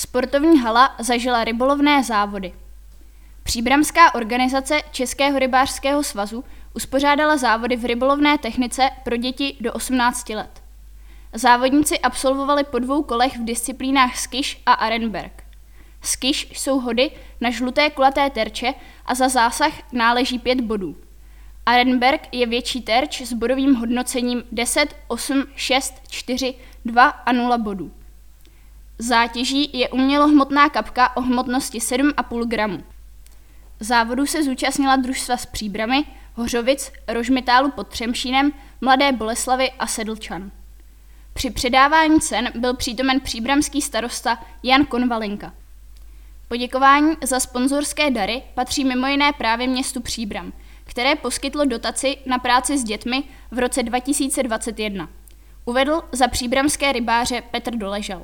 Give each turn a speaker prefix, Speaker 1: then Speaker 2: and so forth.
Speaker 1: Sportovní hala zažila rybolovné závody. Příbramská organizace Českého rybářského svazu uspořádala závody v rybolovné technice pro děti do 18 let. Závodníci absolvovali po dvou kolech v disciplínách skiš a arenberg. Skiš jsou hody na žluté kulaté terče a za zásah náleží 5 bodů. Arenberg je větší terč s bodovým hodnocením 10, 8, 6, 4, 2 a 0 bodů. Zátěží je umělohmotná kapka o hmotnosti 7,5 gramů. Závodu se zúčastnila družstva z Příbramy, Hořovic, Rožmitálu pod Třemšínem, Mladé Boleslavy a Sedlčan. Při předávání cen byl přítomen příbramský starosta Jan Konvalinka. Poděkování za sponzorské dary patří mimo jiné právě městu Příbram, které poskytlo dotaci na práci s dětmi v roce 2021. Uvedl za příbramské rybáře Petr Doležal.